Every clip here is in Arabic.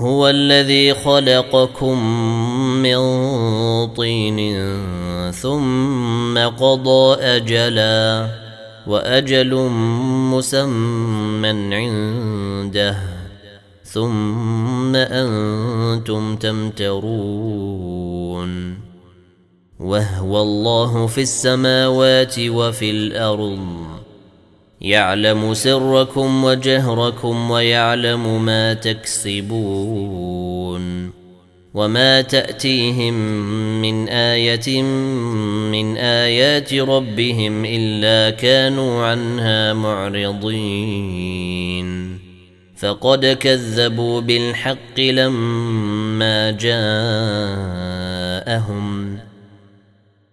هو الذي خلقكم من طين ثم قضى أجلا وأجل مسمى عنده ثم أنتم تمترون وهو الله في السماوات وفي الأرض يعلم سركم وجهركم ويعلم ما تكسبون وما تأتيهم من آية من آيات ربهم إلا كانوا عنها معرضين فقد كذبوا بالحق لما جاءهم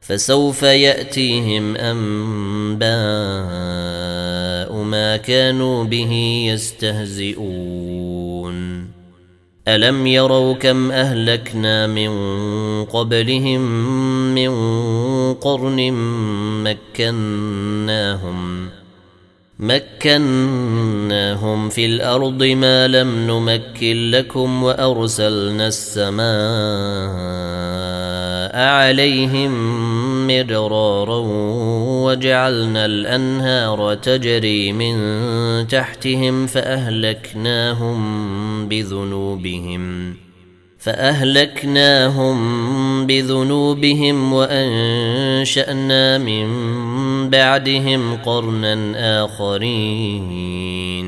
فسوف يأتيهم أنباء ما كانوا به يستهزئون. ألم يروا كم أهلكنا من قبلهم من قرن مكناهم مكناهم في الأرض ما لم نمكن لكم وأرسلنا السماء عليهم مدرارا وجعلنا الأنهار تجري من تحتهم فأهلكناهم بذنوبهم فأهلكناهم بذنوبهم وأنشأنا من بعدهم قرنا آخرين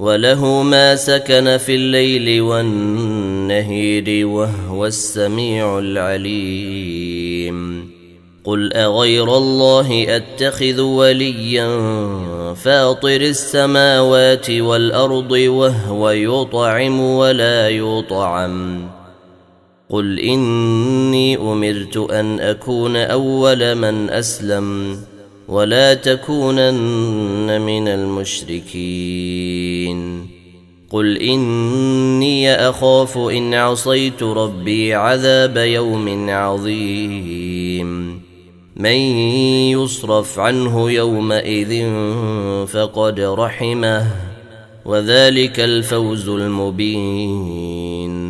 وله ما سكن في الليل والنهير وهو السميع العليم. قل أغير الله أتخذ وليا فاطر السماوات والأرض وهو يطعم ولا يطعم. قل إني أمرت أن أكون أول من أسلم. ولا تكونن من المشركين. قل إني أخاف إن عصيت ربي عذاب يوم عظيم. من يصرف عنه يومئذ فقد رحمه وذلك الفوز المبين.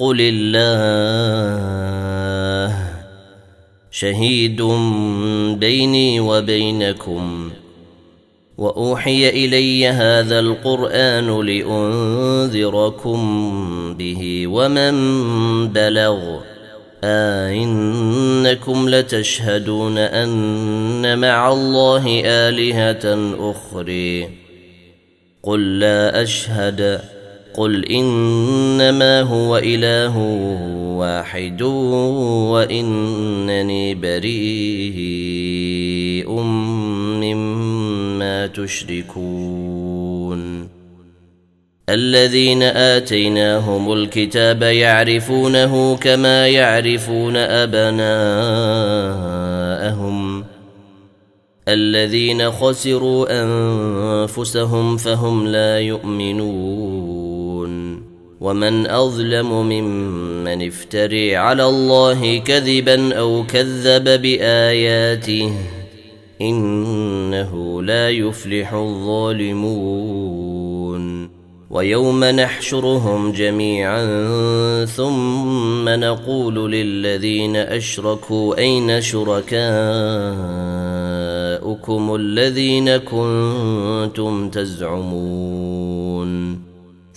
قل الله. شهيد بيني وبينكم. وأوحي إلي هذا القرآن لأنذركم به ومن بلغ. أئنكم لتشهدون أن مع الله آلهة أخرى. قل لا أشهد. قل إنما هو إله واحد وإنني بريء مما تشركون الذين اتيناهم الكتاب يعرفونه كما يعرفون ابناءهم الذين خسروا انفسهم فهم لا يؤمنون ومن أظلم ممن افتري على الله كذبا أو كذب بآياته إنه لا يفلح الظالمون. ويوم نحشرهم جميعا ثم نقول للذين أشركوا أين شركاؤكم الذين كنتم تزعمون.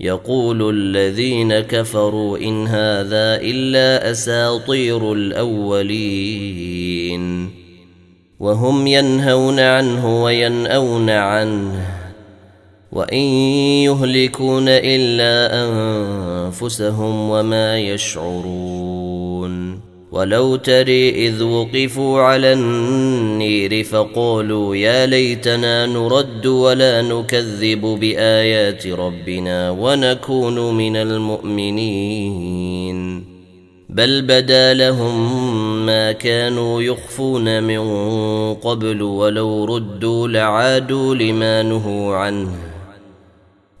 يقول الذين كفروا إن هذا إلا أساطير الأولين. وهم ينهون عنه وينأون عنه. وإن يهلكون إلا أنفسهم وما يشعرون. ولو تري إذ وقفوا على النير فقالوا يا ليتنا نرد ولا نكذب بآيات ربنا ونكون من المؤمنين. بل بدا لهم ما كانوا يخفون من قبل ولو ردوا لعادوا لما نهوا عنه.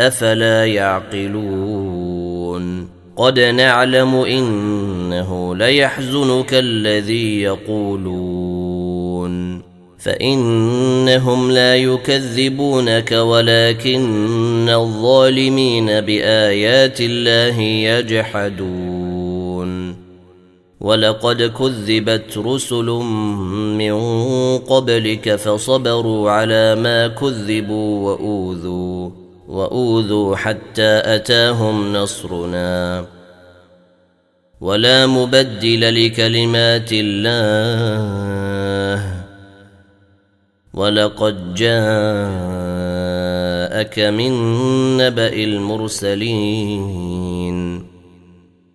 أفلا يعقلون قد نعلم إنه ليحزنك الذي يقولون فإنهم لا يكذبونك ولكن الظالمين بآيات الله يجحدون ولقد كذبت رسل من قبلك فصبروا على ما كذبوا وأوذوا وأوذوا حتى أتاهم نصرنا. ولا مبدل لكلمات الله. ولقد جاءك من نبأ المرسلين.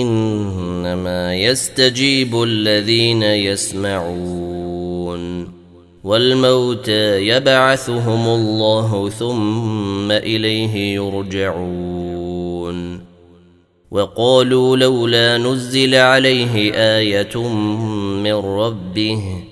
إنما يستجيب الذين يسمعون والموتى يبعثهم الله ثم إليه يرجعون وقالوا لولا نزل عليه آية من ربه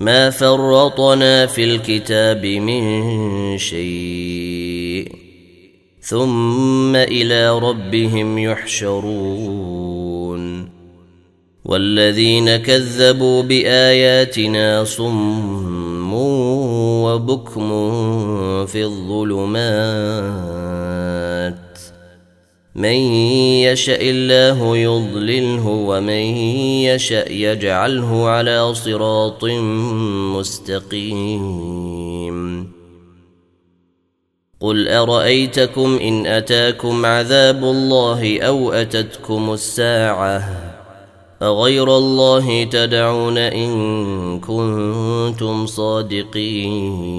ما فرطنا في الكتاب من شيء ثم إلى ربهم يحشرون والذين كذبوا بآياتنا صم وبكم في الظلمات من يشاء الله يضلله ومن يشاء يجعله على صراط مستقيم. قل أرأيتكم إن أتاكم عذاب الله أو أتتكم الساعة أغير الله تدعون إن كنتم صادقين.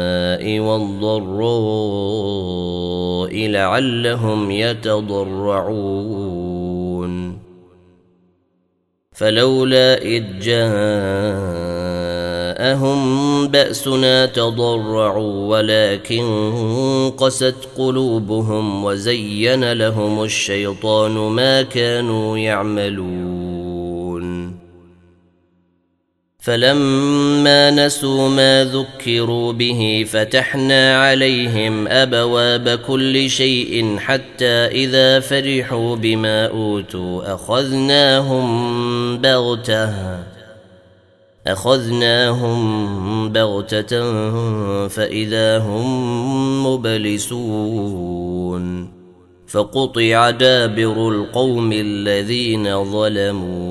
والضراء لعلهم يتضرعون. فلولا إذ جاءهم بأسنا تضرعوا ولكن قست قلوبهم وزين لهم الشيطان ما كانوا يعملون. فلما نسوا ما ذكروا به فتحنا عليهم أبواب كل شيء حتى إذا فرحوا بما أوتوا أخذناهم بغتة أخذناهم بغتة فإذا هم مبلسون فقطع دابر القوم الذين ظلموا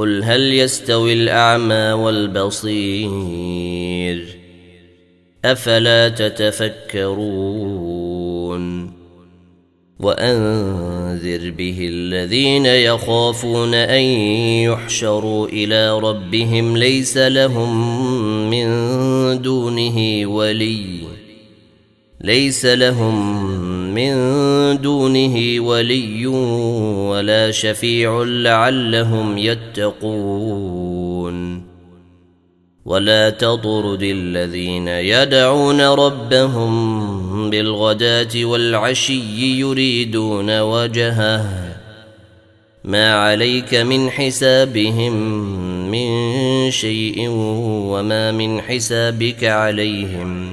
قل هل يستوي الأعمى والبصير أفلا تتفكرون وأنذر به الذين يخافون أن يحشروا إلى ربهم ليس لهم من دونه ولي ليس لهم من دونه ولي ولا شفيع لعلهم يتقون. ولا تطرد الذين يدعون ربهم بالغداة والعشي يريدون وجهه. ما عليك من حسابهم من شيء وما من حسابك عليهم.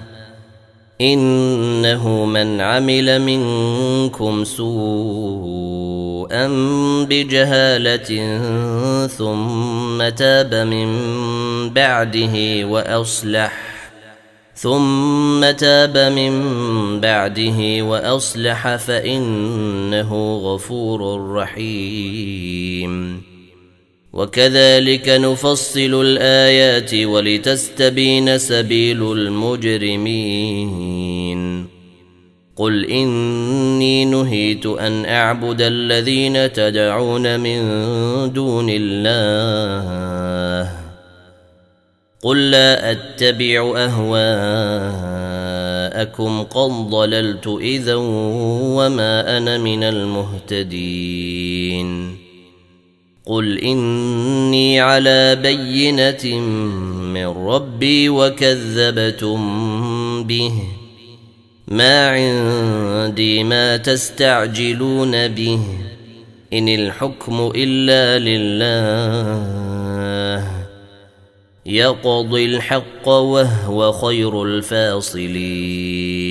إنه من عمل منكم سوء سوءا بجهالة ثم تاب من بعده وأصلح ثم تاب من بعده وأصلح فإنه غفور رحيم. وكذلك نفصل الآيات ولتستبين سبيل المجرمين. قل إني نهيت أن أعبد الذين تدعون من دون الله. قل لا أتبع أهواءكم قد ضللت إذا وما أنا من المهتدين. قل اني على بينه من ربي وكذبتم به ما عندي ما تستعجلون به ان الحكم الا لله يقضي الحق وهو خير الفاصلين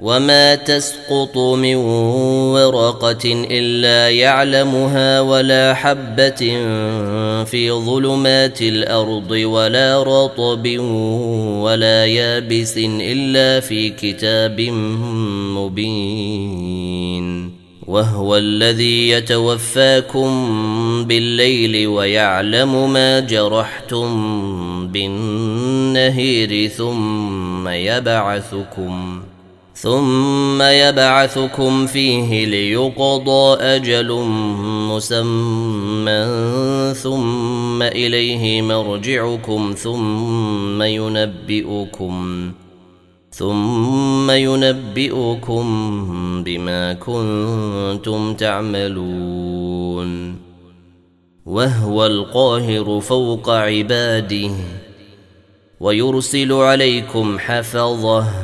وما تسقط من ورقه الا يعلمها ولا حبه في ظلمات الأرض ولا رطب ولا يابس الا في كتاب مبين وهو الذي يتوفاكم بالليل ويعلم ما جرحتم بالنهير ثم يبعثكم ثم يبعثكم فيه ليقضى أجل مسمى ثم إليه مرجعكم ثم ينبئكم ثم ينبئكم بما كنتم تعملون وهو القاهر فوق عباده ويرسل عليكم حفظه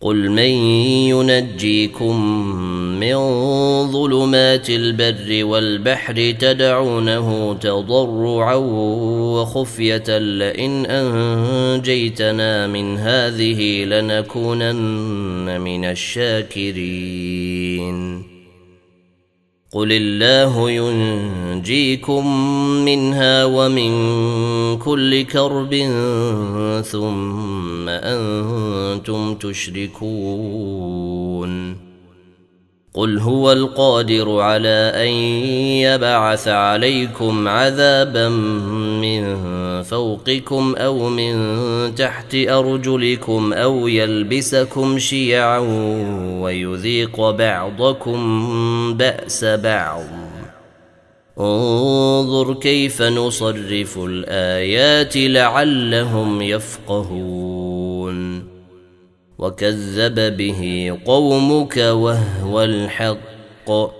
قل من ينجيكم من ظلمات البر والبحر تدعونه تضرعا وخفيه لئن انجيتنا من هذه لنكونن من الشاكرين قل الله ينجيكم منها ومن كل كرب ثم أنتم تشركون قل هو القادر على ان يبعث عليكم عذابا من فوقكم أو من تحت أرجلكم أو يلبسكم شيعا ويذيق بعضكم بأس بعض. انظر كيف نصرف الآيات لعلهم يفقهون. وكذب به قومك وهو الحق.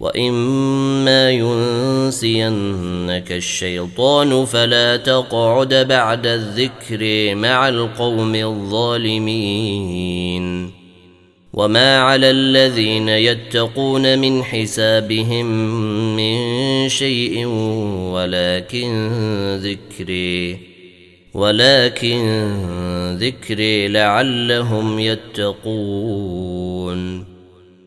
واما ينسينك الشيطان فلا تقعد بعد الذكر مع القوم الظالمين وما على الذين يتقون من حسابهم من شيء ولكن ذكري ولكن ذكري لعلهم يتقون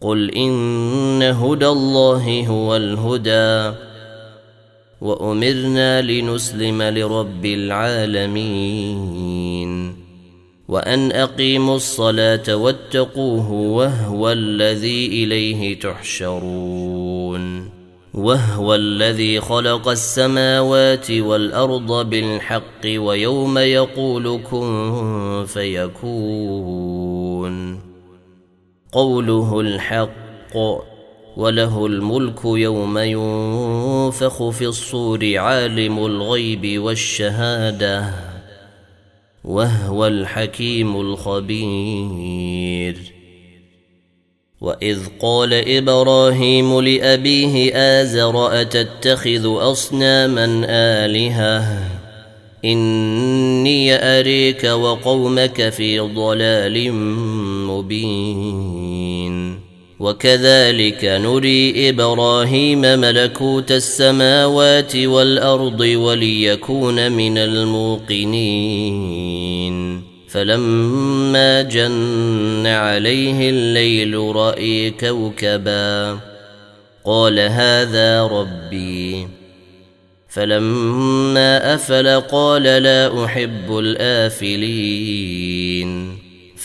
قل ان هدى الله هو الهدى وامرنا لنسلم لرب العالمين وان اقيموا الصلاه واتقوه وهو الذي اليه تحشرون وهو الذي خلق السماوات والارض بالحق ويوم يقول كن فيكون قوله الحق وله الملك يوم ينفخ في الصور عالم الغيب والشهادة وهو الحكيم الخبير. وإذ قال إبراهيم لأبيه آزر أتتخذ أصناما آلهة؟ إني أريك وقومك في ضلال مبين. وكذلك نري إبراهيم ملكوت السماوات والأرض وليكون من الموقنين. فلما جن عليه الليل رأي كوكبا قال هذا ربي. فلما أفل قال لا أحب الآفلين.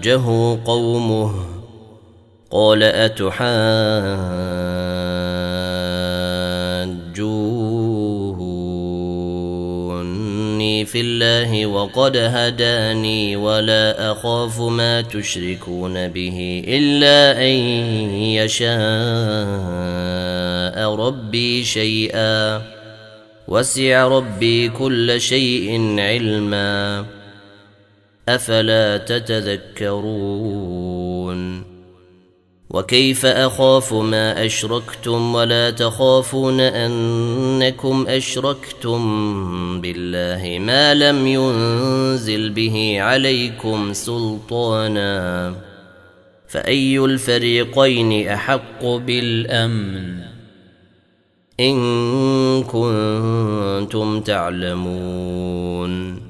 وحاجه قومه قال أتحاجوني في الله وقد هداني ولا أخاف ما تشركون به إلا أن يشاء ربي شيئا وسع ربي كل شيء علما أفلا تتذكرون؟ وكيف أخاف ما أشركتم ولا تخافون أنكم أشركتم بالله ما لم ينزل به عليكم سلطانا؟ فأي الفريقين أحق بالأمن؟ إن كنتم تعلمون.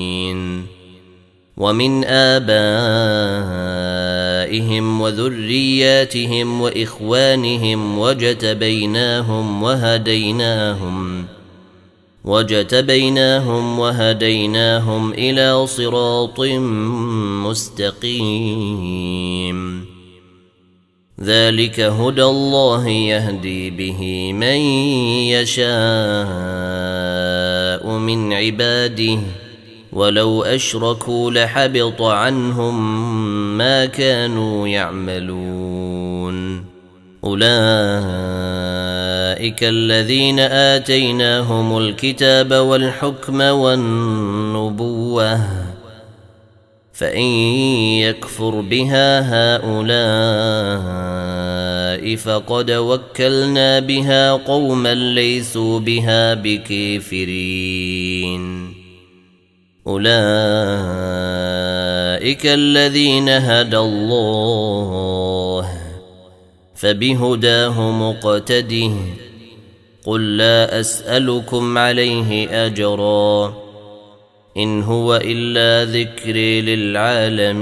ومن آبائهم وذرياتهم وإخوانهم وجتبيناهم وهديناهم وجتبيناهم وهديناهم إلى صراط مستقيم. ذلك هدى الله يهدي به من يشاء من عباده. ولو أشركوا لحبط عنهم ما كانوا يعملون. أولئك الذين آتيناهم الكتاب والحكم والنبوة فإن يكفر بها هؤلاء فقد وكلنا بها قوما ليسوا بها بكافرين. أولئك الذين هدى الله فبهداه مقتده قل لا أسألكم عليه أجرا إن هو إلا ذكر للعالمين.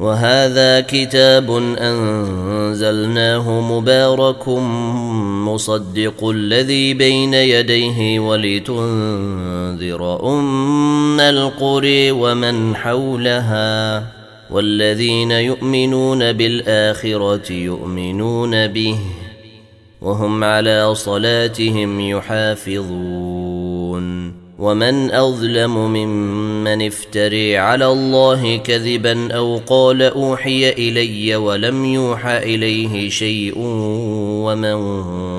وهذا كتاب أنزلناه مبارك مصدق الذي بين يديه ولتنذر أم القرى ومن حولها والذين يؤمنون بالآخرة يؤمنون به وهم على صلاتهم يحافظون ومن أظلم ممن افتري على الله كذبا أو قال أوحي إلي ولم يوحى إليه شيء ومن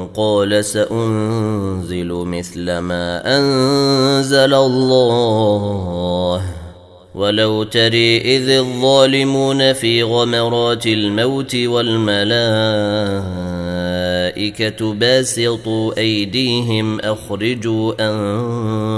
قال سأنزل مثل ما أنزل الله ولو تري إذ الظالمون في غمرات الموت والملائكة الملائكة باسطوا أيديهم أخرجوا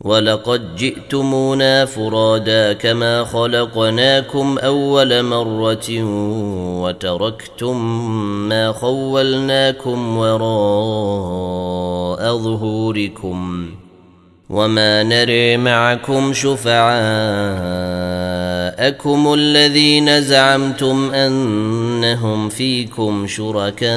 ولقد جئتمونا فرادا كما خلقناكم اول مره وتركتم ما خولناكم وراء ظهوركم وما نري معكم شفعاءكم الذين زعمتم انهم فيكم شركاء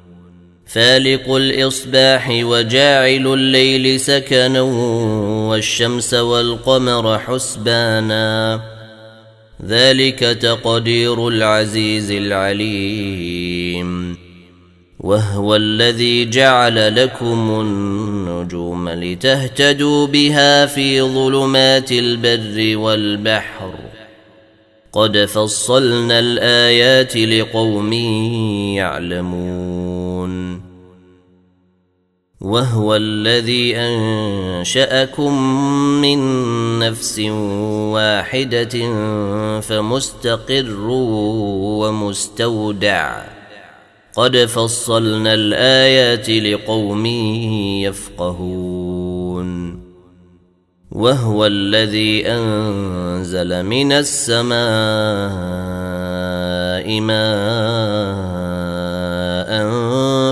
فالق الإصباح وجاعل الليل سكنا والشمس والقمر حسبانا. ذلك تقدير العزيز العليم. وهو الذي جعل لكم النجوم لتهتدوا بها في ظلمات البر والبحر. قد فصلنا الآيات لقوم يعلمون. وهو الذي أنشأكم من نفس واحدة فمستقر ومستودع. قد فصلنا الآيات لقوم يفقهون. وهو الذي أنزل من السماء ماء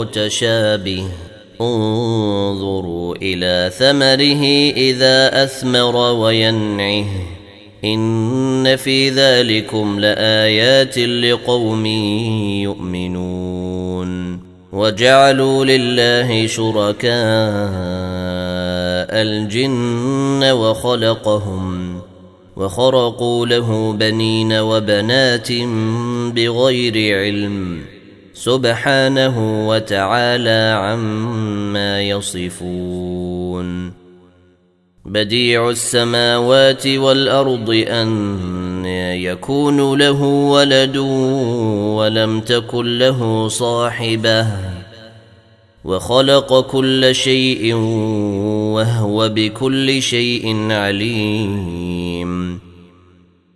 متشابه انظروا إلى ثمره إذا أثمر وينعه. إن في ذلكم لآيات لقوم يؤمنون. وجعلوا لله شركاء الجن وخلقهم. وخرقوا له بنين وبنات بغير علم. سبحانه وتعالى عما يصفون. بديع السماوات والأرض أن يكون له ولد ولم تكن له صاحبة وخلق كل شيء وهو بكل شيء عليم.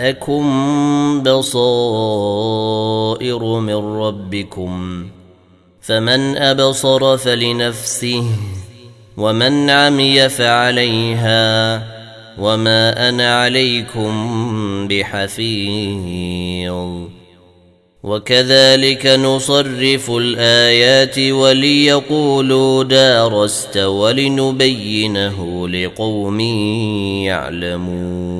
جاءكم بصائر من ربكم فمن أبصر فلنفسه ومن عمي فعليها وما أنا عليكم بحفيظ وكذلك نصرف الآيات وليقولوا دارست ولنبينه لقوم يعلمون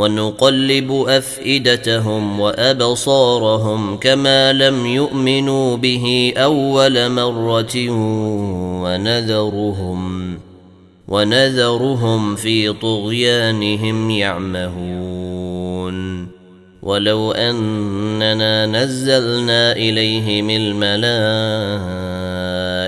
ونقلب أفئدتهم وأبصارهم كما لم يؤمنوا به أول مرة ونذرهم ونذرهم في طغيانهم يعمهون. ولو أننا نزلنا إليهم الملائكة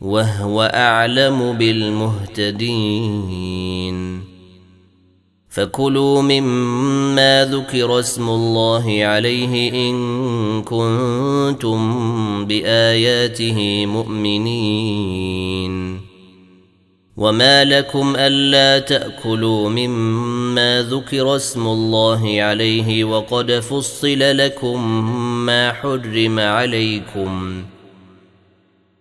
وهو أعلم بالمهتدين. فكلوا مما ذكر اسم الله عليه إن كنتم بآياته مؤمنين. وما لكم ألا تأكلوا مما ذكر اسم الله عليه وقد فصل لكم ما حرم عليكم.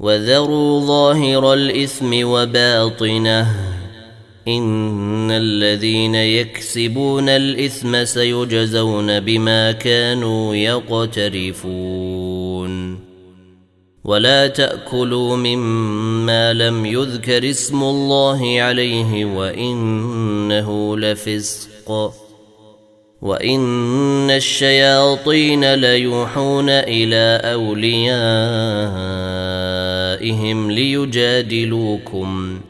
وذروا ظاهر الإثم وباطنه إن الذين يكسبون الإثم سيجزون بما كانوا يقترفون. ولا تأكلوا مما لم يذكر اسم الله عليه وإنه لفسق. وإن الشياطين ليوحون إلى اوليائهم ليجادلوكم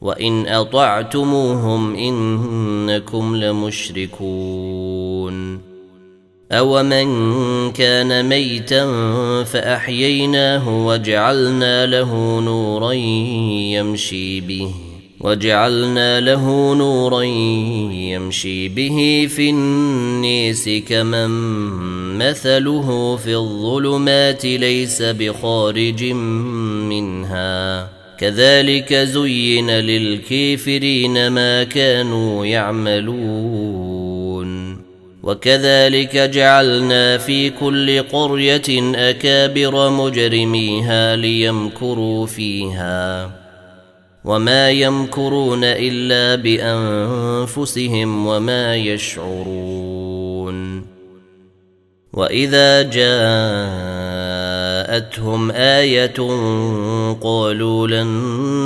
وان اطعتموهم انكم لمشركون اومن كان ميتا فاحييناه وجعلنا له نورا يمشي به وجعلنا له نورا يمشي به في النيس كمن مثله في الظلمات ليس بخارج منها. كذلك زين للكافرين ما كانوا يعملون. وكذلك جعلنا في كل قرية أكابر مجرميها ليمكروا فيها. وما يمكرون الا بانفسهم وما يشعرون واذا جاءتهم إيه قالوا لن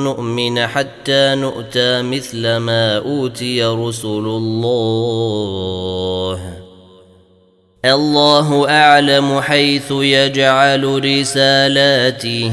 نؤمن حتى نؤتى مثل ما اوتي رسل الله الله اعلم حيث يجعل رسالاته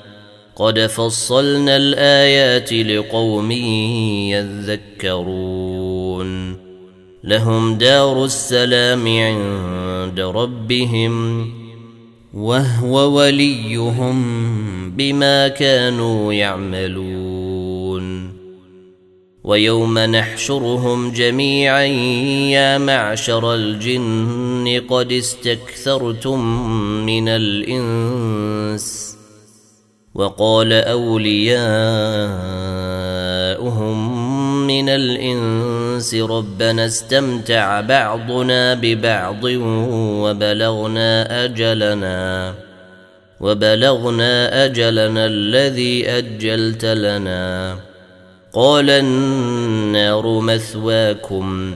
قد فصلنا الآيات لقوم يذكرون. لهم دار السلام عند ربهم وهو وليهم بما كانوا يعملون. ويوم نحشرهم جميعا يا معشر الجن قد استكثرتم من الإنس. وقال أولياؤهم من الإنس ربنا استمتع بعضنا ببعض وبلغنا أجلنا وبلغنا أجلنا الذي أجلت لنا. قال النار مثواكم.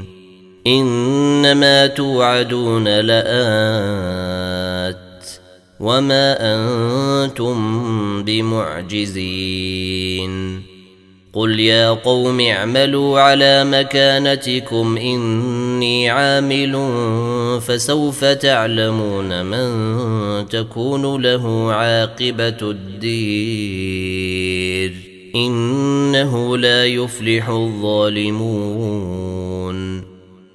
إنما توعدون لآت وما أنتم بمعجزين. قل يا قوم اعملوا على مكانتكم إني عامل فسوف تعلمون من تكون له عاقبة الدير. إنه لا يفلح الظالمون.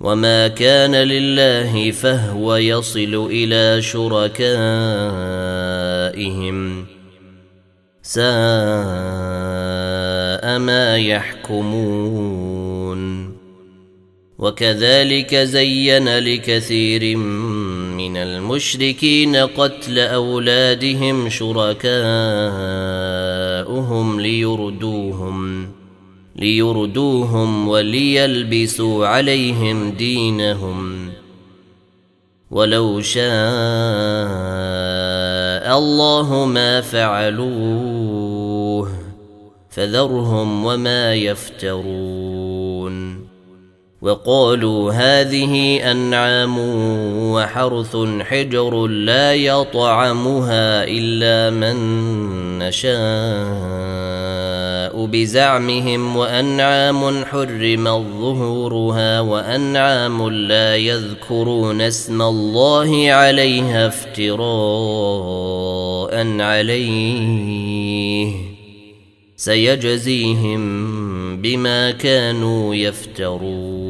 وما كان لله فهو يصل إلى شركائهم ساء ما يحكمون وكذلك زين لكثير من المشركين قتل اولادهم شركاؤهم ليردوهم ليردوهم وليلبسوا عليهم دينهم. ولو شاء الله ما فعلوه فذرهم وما يفترون. وقالوا هذه أنعام وحرث حجر لا يطعمها إلا من نشاء. بزعمهم وأنعام حرم ظهورها وأنعام لا يذكرون اسم الله عليها افتراء عليه. سيجزيهم بما كانوا يفترون.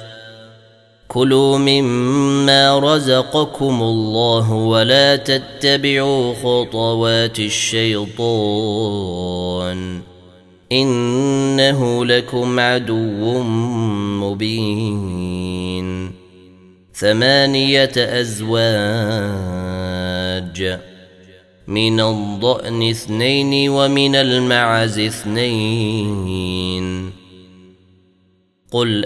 كلوا مما رزقكم الله ولا تتبعوا خطوات الشيطان انه لكم عدو مبين ثمانيه ازواج من الضأن اثنين ومن المعز اثنين قل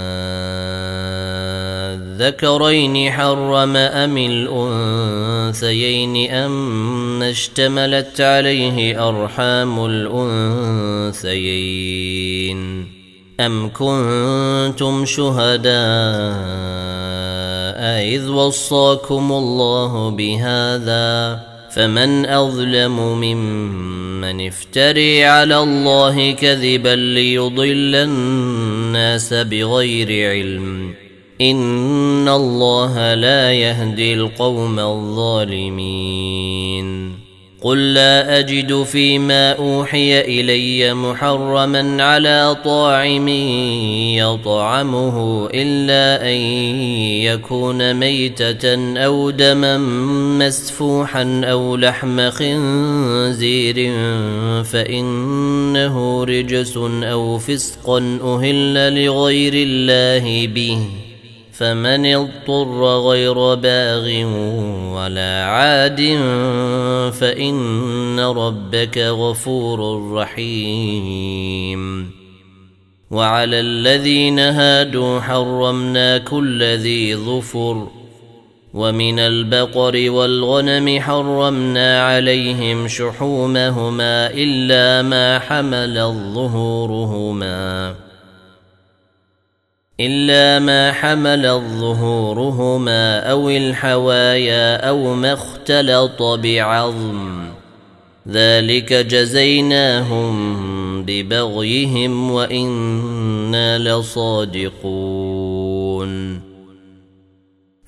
آذكرين حرم أم الأنثيين أم اشتملت عليه أرحام الأنثيين أم كنتم شهداء إذ وصاكم الله بهذا فمن أظلم ممن افتري على الله كذبا ليضل الناس بغير علم ان الله لا يهدي القوم الظالمين. قل لا اجد فيما اوحي الي محرما على طاعم يطعمه الا ان يكون ميته أو دما مسفوحا أو لحم خنزير فانه رجس أو فسقا أهل لغير الله به. فمن اضطر غير باغ ولا عاد فإن ربك غفور رحيم. وعلى الذين هادوا حرمنا كل ذي ظفر ومن البقر والغنم حرمنا عليهم شحومهما إلا ما حمل ظهورهما إلا ما حمل ظهورهما أو الحوايا أو ما اختلط بعظم. ذلك جزيناهم ببغيهم وإنا لصادقون.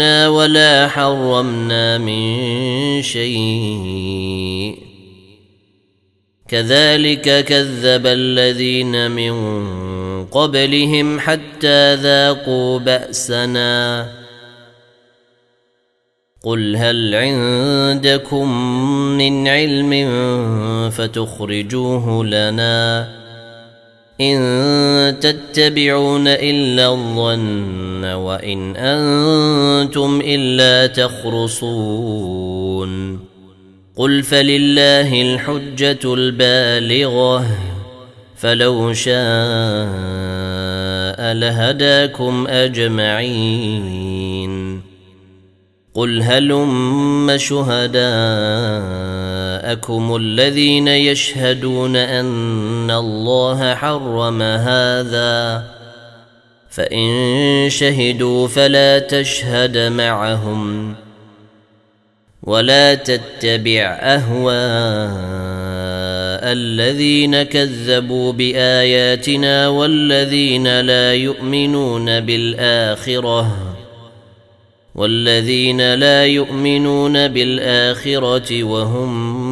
ولا حرمنا من شيء. كذلك كذب الذين من قبلهم حتى ذاقوا بأسنا. قل هل عندكم من علم فتخرجوه لنا. إن تتبعون إلا الظن وإن أنتم إلا تخرصون. قل فلله الحجة البالغة فلو شاء لهداكم أجمعين. قل هلم شهداءكم الذين يشهدون أن الله حرم هذا فإن شهدوا فلا تشهد معهم ولا تتبع أهواء الذين كذبوا بآياتنا والذين لا يؤمنون بالآخرة والذين لا يؤمنون بالآخرة وهم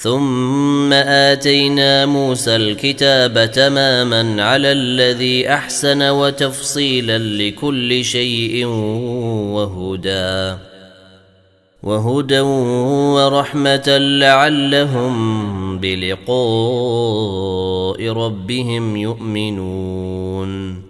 ثم آتينا موسى الكتاب تماما على الذي أحسن وتفصيلا لكل شيء وهدى وهدى ورحمة لعلهم بلقاء ربهم يؤمنون.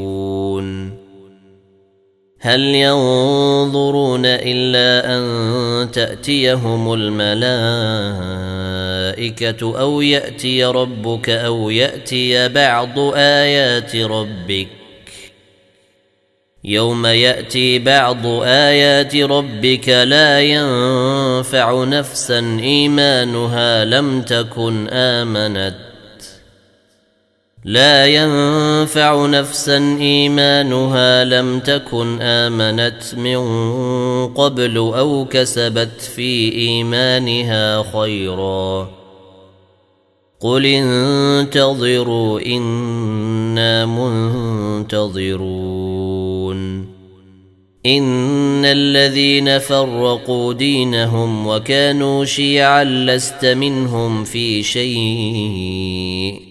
هل ينظرون إلا أن تأتيهم الملائكة أو يأتي ربك أو يأتي بعض آيات ربك؟ يوم يأتي بعض آيات ربك لا ينفع نفسا إيمانها لم تكن آمنت. لا ينفع نفسا إيمانها لم تكن آمنت من قبل أو كسبت في إيمانها خيرا. قل انتظروا أنا منتظرون. ان الذين فرقوا دينهم وكانوا شيعا لست منهم في شيء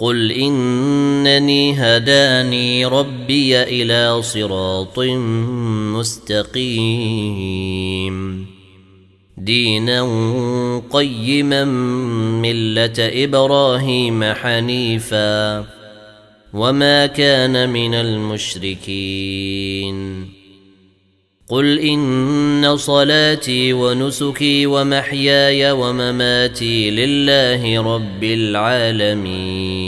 قل انني هداني ربي إلى صراط مستقيم. دينا قيما مله إبراهيم حنيفا. وما كان من المشركين. قل ان صلاتي ونسكي ومحياي ومماتي لله رب العالمين.